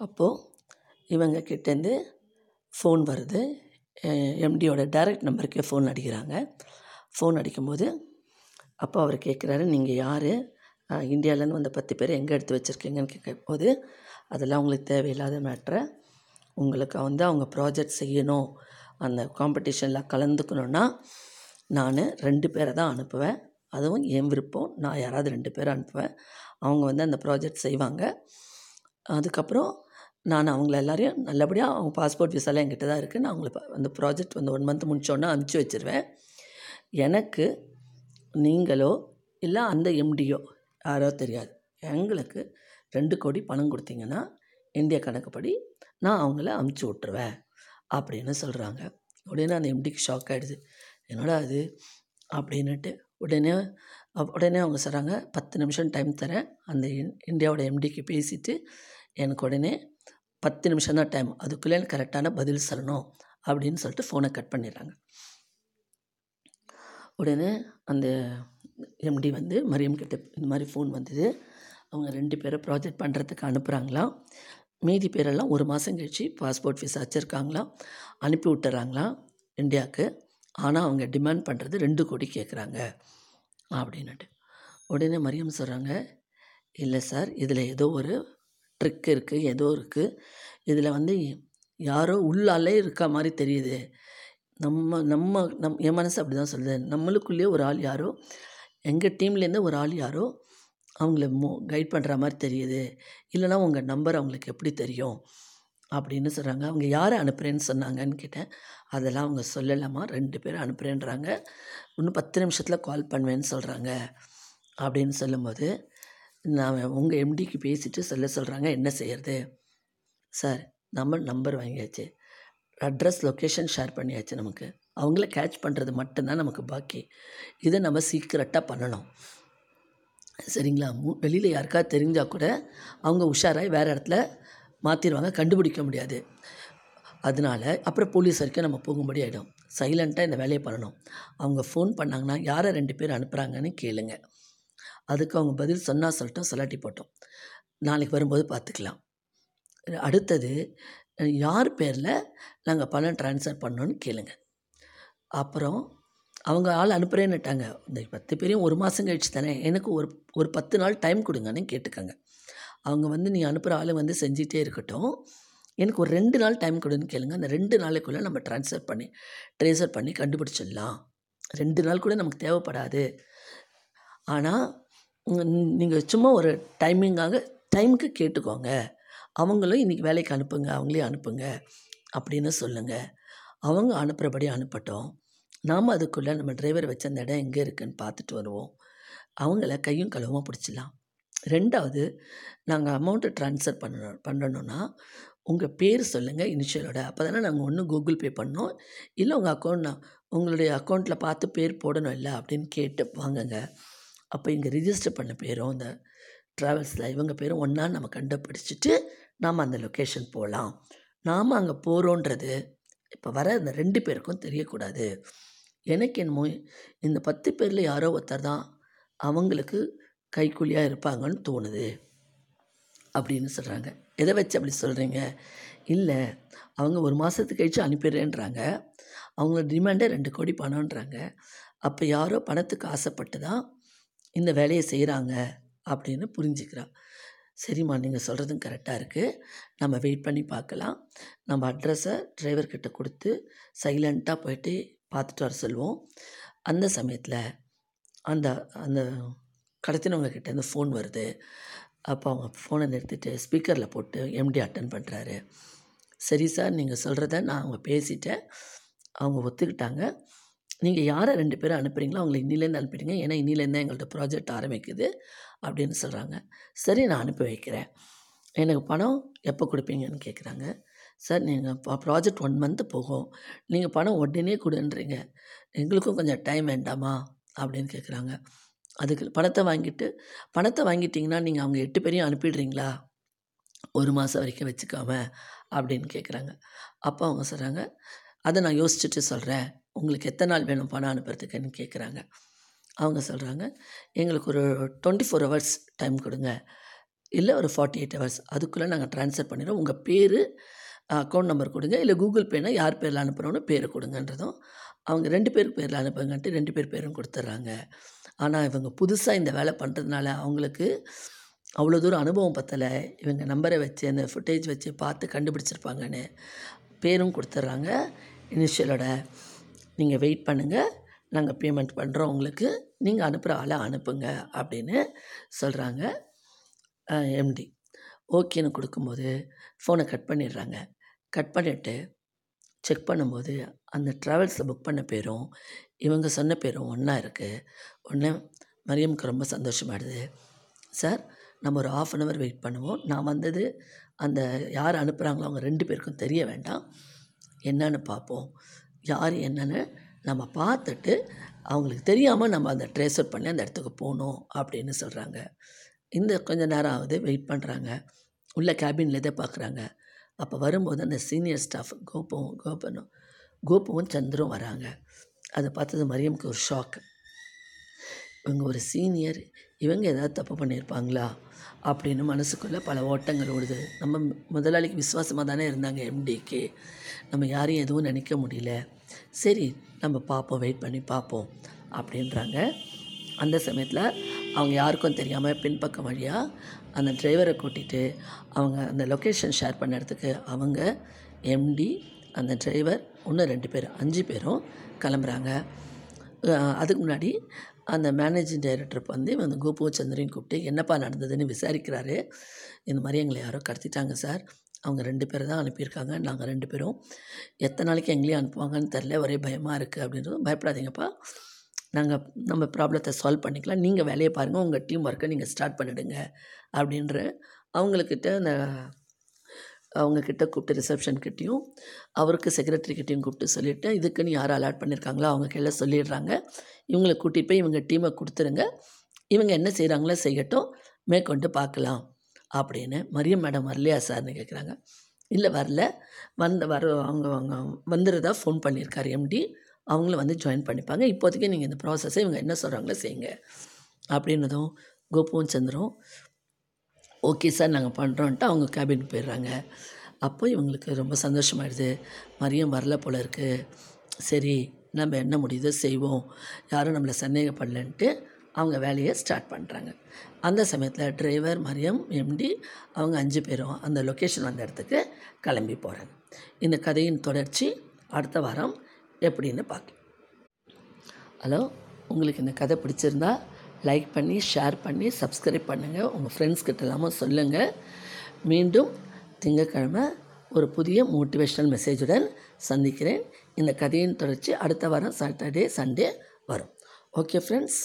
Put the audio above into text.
அப்போது இவங்க கிட்டேருந்து ஃபோன் வருது. எம்டியோட டைரக்ட் நம்பருக்கே ஃபோன் அடிக்கிறாங்க. ஃபோன் அடிக்கும்போது அப்போ அவர் கேட்குறாரு நீங்கள் யார்? இந்தியாவிலேருந்து வந்த பத்து பேர் எங்கே எடுத்து வச்சுருக்கீங்கன்னு? கேட்கும்போது அதெல்லாம் உங்களுக்கு தேவையில்லாத மேட்ரை. உங்களுக்கு வந்து அவங்க ப்ராஜெக்ட் செய்யணும். அந்த காம்படிஷனில் கலந்துக்கணுன்னா நான் ரெண்டு பேரை தான் அனுப்புவேன். அதுவும் என் விருப்பம். நான் யாராவது ரெண்டு பேரை அனுப்புவேன். அவங்க வந்து அந்த ப்ராஜெக்ட் செய்வாங்க. அதுக்கப்புறம் நான் அவங்கள எல்லாரையும் நல்லபடியாக அவங்க பாஸ்போர்ட் விசாலாம் என்கிட்ட தான் இருக்குது நான் அவங்கள அந்த ப்ராஜெக்ட் வந்து ஒன் மந்த் முடிச்சோடனே அனுப்பிச்சி வச்சுருவேன். எனக்கு நீங்களோ இல்லை அந்த எம்டியோ யாரோ தெரியாது. எங்களுக்கு ரெண்டு கோடி பணம் கொடுத்தீங்கன்னா இந்திய கணக்குப்படி நான் அவங்கள அமுச்சு விட்ருவேன் அப்படின்னு சொல்கிறாங்க உடனே அந்த எம்டிக்கு ஷாக் ஆகிடுது என்னடா அது அப்படின்னுட்டு உடனே உடனே அவங்க சொல்கிறாங்க பத்து நிமிஷம் டைம் தரேன். அந்த இன் இந்தியாவோட எம்டிக்கு பேசிவிட்டு எனக்கு உடனே பத்து நிமிஷம் தான் டைம் அதுக்குள்ளே எனக்கு கரெக்டான பதில் சொல்லணும் அப்படின்னு சொல்லிட்டு ஃபோனை கட் பண்ணிடுறாங்க. உடனே அந்த எம்டி வந்து மரியம் கிட்ட இந்த மாதிரி ஃபோன் வந்தது. அவங்க ரெண்டு பேரை ப்ராஜெக்ட் பண்ணுறதுக்கு அனுப்புகிறாங்களாம் மீதி பேரெல்லாம் ஒரு மாதம் கழிச்சு பாஸ்போர்ட் ஃபீஸ் வச்சுருக்காங்களாம். அனுப்பி விட்டுறாங்களாம் இந்தியாவுக்கு. ஆனால் அவங்க டிமாண்ட் பண்ணுறது ரெண்டு கோடி கேட்குறாங்க அப்படின்னுட்டு. உடனே மரியம் சொல்கிறாங்க இல்லை சார் இதில் ஏதோ ஒரு ட்ரிக் இருக்குது ஏதோ இருக்குது இதில் வந்து யாரோ உள்ளாலே இருக்க மாதிரி தெரியுது. நம்ம நம்ம நம் என் மனசு அப்படி தான் சொல்லுது. நம்மளுக்குள்ளேயே ஒரு ஆள் யாரோ எங்கள் டீம்லேருந்து ஒரு ஆள் யாரோ அவங்கள மோ கைட் பண்ணுற மாதிரி தெரியுது. இல்லைனா உங்கள் நம்பர் அவங்களுக்கு எப்படி தெரியும்? அப்படின்னு சொல்கிறாங்க அவங்க யாரை அனுப்புகிறேன்னு சொன்னாங்கன்னு கேட்டேன். அதெல்லாம் அவங்க சொல்லலாமா ரெண்டு பேரும் அனுப்புகிறேன்றாங்க இன்னும் பத்து நிமிஷத்தில் கால் பண்ணுவேன்னு சொல்கிறாங்க அப்படின்னு சொல்லும்போது நான் உங்கள் எம்டிக்கு பேசிவிட்டு சொல்ல சொல்கிறாங்க என்ன செய்கிறது சார் நம்ம நம்பர் வாங்கியாச்சு. அட்ரஸ் லொக்கேஷன் ஷேர் பண்ணியாச்சு நமக்கு. அவங்கள கேட்ச் பண்ணுறது மட்டும்தான் நமக்கு பாக்கி. இதை நம்ம சீக்கிரட்டாக பண்ணணும். சரிங்களா? மு வெளியில் யாருக்காவது தெரிஞ்சால் கூட அவங்க உஷாராகி வேறு இடத்துல மாற்றிடுவாங்க கண்டுபிடிக்க முடியாது. அதனால அப்புறம் போலீஸ் வரைக்கும் நம்ம போகும்படி ஆகிடும் சைலண்ட்டாக இந்த வேலையை பண்ணணும். அவங்க ஃபோன் பண்ணாங்கன்னா யாரை ரெண்டு பேர் அனுப்புகிறாங்கன்னு கேளுங்கள் அதுக்கு அவங்க பதில் சொன்னால் சொல்லட்டும் சொல்லாட்டி போட்டோம். நாளைக்கு வரும்போது பார்த்துக்கலாம் அடுத்தது யார் பேரில் நாங்கள் பணம் ட்ரான்ஸ்ஃபர் பண்ணோன்னு கேளுங்க. அப்புறம் அவங்க ஆள் அனுப்புகிறேன்னுட்டாங்க இந்த பத்து பேரையும் ஒரு மாதம் கழிச்சு தானே எனக்கு ஒரு ஒரு பத்து நாள் டைம் கொடுங்கன்னு கேட்டுக்கோங்க. அவங்க வந்து நீ அனுப்புகிற ஆள் வந்து செஞ்சிகிட்டே இருக்கட்டும். எனக்கு ஒரு ரெண்டு நாள் டைம் கொடுன்னு கேளுங்க. அந்த ரெண்டு நாளைக்குள்ளே நம்ம ட்ரான்ஸ்ஃபர் பண்ணி ட்ரேசர் பண்ணி கண்டுபிடிச்சிடலாம். ரெண்டு நாள் கூட நமக்கு தேவைப்படாது. ஆனால் நீங்கள் சும்மா ஒரு டைமிங்காக டைமுக்கு கேட்டுக்கோங்க. அவங்களும் இன்றைக்கி வேலைக்கு அனுப்புங்க அவங்களையும் அனுப்புங்க அப்படின்னு சொல்லுங்கள் அவங்க அனுப்புகிறபடி அனுப்பட்டும். நாம் அதுக்குள்ளே நம்ம டிரைவர் வச்ச அந்த இடம் எங்கே இருக்குதுன்னு பார்த்துட்டு வருவோம். அவங்கள கையும் களவுமாக பிடிச்சிடலாம். ரெண்டாவது நாங்கள் அமௌண்ட்டை ட்ரான்ஸ்ஃபர் பண்ணணும் பண்ணணுன்னா உங்கள் பேர் சொல்லுங்கள் இனிஷியலோட அப்போ தானே நாங்கள் ஒன்று கூகுள் பே பண்ணோம். இல்லை உங்கள் அக்கௌண்ட் உங்களுடைய அக்கௌண்ட்டில் பார்த்து பேர் போடணும் இல்லை அப்படின்னு கேட்டு வாங்குங்க. அப்போ இங்கே ரிஜிஸ்டர் பண்ண பேரும் இந்த ட்ராவல்ஸில் இவங்க பேரும் ஒன்றா நம்ம கண்டுபிடிச்சிட்டு நாம் அந்த லொக்கேஷன் போகலாம் நாம் அங்கே போகிறோன்றது இப்போ வர இந்த ரெண்டு பேருக்கும் தெரியக்கூடாது. எனக்கு என்னமோ இந்த பத்து பேரில் யாரோ ஒருத்தர் தான் அவங்களுக்கு கைக்கூலியாக இருப்பாங்கன்னு தோணுது அப்படின்னு சொல்கிறாங்க எதை வச்சு அப்படி சொல்கிறீங்க இல்லை அவங்க ஒரு மாதத்துக்கு கழிச்சு அனுப்பிடுறேன்றாங்க. அவங்களோட டிமாண்டே ரெண்டு கோடி பணம்ன்றாங்க. அப்போ யாரோ பணத்துக்கு ஆசைப்பட்டு தான் இந்த வேலையை செய்கிறாங்க அப்படின்னு புரிஞ்சுக்கிறா சரிம்மா நீங்கள் சொல்கிறதும் கரெக்டாக இருக்குது நம்ம வெயிட் பண்ணி பார்க்கலாம். நம்ம அட்ரஸை டிரைவர்கிட்ட கொடுத்து சைலண்ட்டாக போயிட்டு பார்த்துட்டு வர சொல்லுவோம். அந்த சமயத்தில் அந்த அந்த கடத்தினவங்க கிட்டேருந்து ஃபோன் வருது. அப்போ அவங்க ஃபோனை நிறுத்திட்டு ஸ்பீக்கரில் போட்டு எம்டி அட்டன் பண்ணுறாரு சரி சார் நீங்கள் சொல்கிறத நான் அவங்க பேசிட்டேன். அவங்க ஒத்துக்கிட்டாங்க. நீங்கள் யாரை ரெண்டு பேரும் அனுப்புகிறீங்களோ அவங்கள இன்னிலேருந்து அனுப்பிடுங்க. ஏன்னா இன்னிலேருந்து தான் எங்கள்கிட்ட ப்ராஜெக்ட் ஆரம்பிக்குது அப்படின்னு சொல்கிறாங்க சரி நான் அனுப்பி வைக்கிறேன். எனக்கு பணம் எப்போ கொடுப்பீங்கன்னு கேட்குறாங்க சார் நீங்கள் ப்ராஜெக்ட் ஒன் மந்த்து போகும். நீங்கள் பணம் உடனே கொடுன்றீங்க. எங்களுக்கும் கொஞ்சம் டைம் வேண்டாமா? அப்படின்னு கேட்குறாங்க அதுக்கு பணத்தை வாங்கிட்டு பணத்தை வாங்கிட்டிங்கன்னா நீங்கள் அவங்க எட்டு பேரையும் அனுப்பிடுறீங்களா? ஒரு மாதம் வரைக்கும் வச்சுக்காம அப்படின்னு கேட்குறாங்க அப்போ அவங்க சொல்கிறாங்க அதை நான் யோசிச்சுட்டு சொல்கிறேன் உங்களுக்கு எத்தனை நாள் வேணும் பணம் அனுப்புறதுக்குன்னு கேட்குறாங்க அவங்க சொல்கிறாங்க எங்களுக்கு ஒரு டுவெண்ட்டி ஃபோர் ஹவர்ஸ் டைம் கொடுங்க. இல்லை ஒரு ஃபார்ட்டி எயிட் ஹவர்ஸ் அதுக்குள்ளே நாங்கள் ட்ரான்ஸ்ஃபர் பண்ணிடுறோம். உங்கள் பேர் அக்கௌண்ட் நம்பர் கொடுங்க. இல்லை கூகுள் பேனா யார் பேரில் அனுப்புகிறோன்னு பேர் கொடுங்கன்றதும் அவங்க ரெண்டு பேருக்கு பேரில் அனுப்புங்கன்ட்டு ரெண்டு பேர் பேரும் கொடுத்துட்றாங்க ஆனால் இவங்க புதுசாக இந்த வேலை பண்ணுறதுனால அவங்களுக்கு அவ்வளோ தூரம் அனுபவம் பத்தலை. இவங்க நம்பரை வச்சு அந்த ஃபுட்டேஜ் வச்சு பார்த்து கண்டுபிடிச்சிருப்பாங்கன்னு பேரும் கொடுத்துட்றாங்க இனிஷியலோட நீங்கள் வெயிட் பண்ணுங்கள் நாங்கள் பேமெண்ட் பண்ணுறோம் உங்களுக்கு நீங்கள் அனுப்புகிற ஆளை அனுப்புங்க அப்படின்னு சொல்கிறாங்க எம்டி ஓகேன்னு கொடுக்கும்போது ஃபோனை கட் பண்ணிடுறாங்க. கட் பண்ணிவிட்டு செக் பண்ணும்போது அந்த ட்ராவல்ஸில் புக் பண்ண பேரும் இவங்க சொன்ன பேரும் ஒன்றா இருக்குது ஒன்று மரியமுக்கு ரொம்ப சந்தோஷமாயிடுது. சார் நம்ம ஒரு ஆஃப் அன் ஹவர் வெயிட் பண்ணுவோம். நான் வந்தது அந்த யார் அனுப்புகிறாங்களோ அவங்க ரெண்டு பேருக்கும் தெரிய வேண்டாம். என்னன்னு பார்ப்போம். யார் என்னென்னு நம்ம பார்த்துட்டு அவங்களுக்கு தெரியாமல் நம்ம அந்த ட்ரேஸ் அவுட் பண்ணி அந்த இடத்துக்கு போகணும் அப்படின்னு சொல்கிறாங்க இந்த கொஞ்சம் நேரம் ஆகுது வெயிட் பண்ணுறாங்க உள்ள கேபினில் தான் பார்க்குறாங்க. அப்போ வரும்போது அந்த சீனியர் ஸ்டாஃப் கோபுவும் கோபனும் கோபுவும் சந்திரும் வராங்க. அதை பார்த்தது மரியமுக்கு ஒரு ஷாக் இவங்க ஒரு சீனியர் இவங்க ஏதாவது தப்பு பண்ணியிருப்பாங்களா? அப்படின்னு மனசுக்குள்ளே பல ஓட்டங்கள் ஓடுது. நம்ம முதலாளிக்கு விசுவாசமாக தானே இருந்தாங்க எம்டிக்கு நம்ம யாரையும் எதுவும் நினைக்க முடியல. சரி நம்ம பார்ப்போம் வெயிட் பண்ணி பார்ப்போம் அப்படின்றாங்க. அந்த சமயத்தில் அவங்க யாருக்கும் தெரியாமல் பின்பக்கம் வழியாக அந்த டிரைவரை கூட்டிகிட்டு அவங்க அந்த லொக்கேஷன் ஷேர் பண்ண இடத்துக்கு அவங்க எம்டி அந்த டிரைவர் இன்னும் ரெண்டு பேர் அஞ்சு பேரும் கிளம்புறாங்க. அதுக்கு முன்னாடி அந்த மேனேஜிங் டைரக்டர் வந்து இவங்க கோபு சந்திரையும் கூப்பிட்டு என்னப்பா நடந்ததுன்னு விசாரிக்கிறாரு? இந்த மாதிரி எங்களை யாரோ கடத்திட்டாங்க சார். அவங்க ரெண்டு பேரை தான் அனுப்பியிருக்காங்க. நாங்கள் ரெண்டு பேரும். எத்தனை நாளைக்கு எங்களையும் அனுப்புவாங்கன்னு தெரில ஒரே பயமாக இருக்குது அப்படின்றதும் பயப்படாதீங்கப்பா. நாங்கள் நம்ம ப்ராப்ளத்தை சால்வ் பண்ணிக்கலாம். நீங்கள் வேலையை பாருங்கள் உங்கள் டீம் ஒர்க்கை நீங்கள் ஸ்டார்ட் பண்ணிடுங்க அப்படின்ற அவங்கக்கிட்ட அந்த அவங்கக்கிட்ட கூப்பிட்டு ரிசப்ஷன்கிட்டையும் அவருக்கு செக்ரட்டரிக்கிட்டையும் கூப்பிட்டு சொல்லிவிட்டு இதுக்குன்னு யார் அலாட் பண்ணியிருக்காங்களோ அவங்க கையில் சொல்லிடுறாங்க. இவங்களை கூட்டிகிட்டு போய் இவங்க டீமை கொடுத்துருங்க. இவங்க என்ன செய்கிறாங்களோ செய்யட்டும். மேற்கொண்டு பார்க்கலாம். அப்படின்னு மரியம் மேடம் வரலையா சார்னு கேட்குறாங்க இல்லை வரல. வந்த வர அவங்க அவங்க வந்துடுறதா ஃபோன் பண்ணியிருக்காரு எம்டி அவங்களும் வந்து ஜாயின் பண்ணிப்பாங்க. இப்போதைக்கு நீங்கள் இந்த ப்ராசஸை இவங்க என்ன சொல்கிறாங்களோ செய்யுங்க. அப்படின்னதும் கோபுவும் சந்திரும். ஓகே சார் நாங்கள் பண்ணுறோன்ட்டு அவங்க கேபின் போயிடுறாங்க. அப்போ இவங்களுக்கு ரொம்ப சந்தோஷமாயிடுது. மரியம் வரல போல இருக்குது சரி நம்ம என்ன முடியுதோ செய்வோம். யாரும் நம்மளை சந்தேகப்படலன்ட்டு அவங்க வேலையை ஸ்டார்ட் பண்ணுறாங்க அந்த சமயத்தில் டிரைவர் மரியம் எம்டி அவங்க அஞ்சு பேரும் அந்த லொக்கேஷன் வந்த இடத்துக்கு கிளம்பி போகிறாங்க இந்த கதையின் தொடர்ச்சி அடுத்த வாரம் எப்படின்னு பார்க்கலாம். ஹலோ உங்களுக்கு இந்த கதை பிடிச்சிருந்தா லைக் பண்ணி ஷேர் பண்ணி சப்ஸ்கிரைப் பண்ணுங்கள் உங்கள் ஃப்ரெண்ட்ஸ் கிட்ட எல்லாமும் சொல்லுங்கள் மீண்டும் திங்கட்கிழமை ஒரு புதிய மோட்டிவேஷ்னல் மெசேஜுடன் சந்திக்கிறேன். இந்த கதையின் தொடர்ச்சி அடுத்த வாரம் சாட்டர்டே சண்டே வரும். Okay friends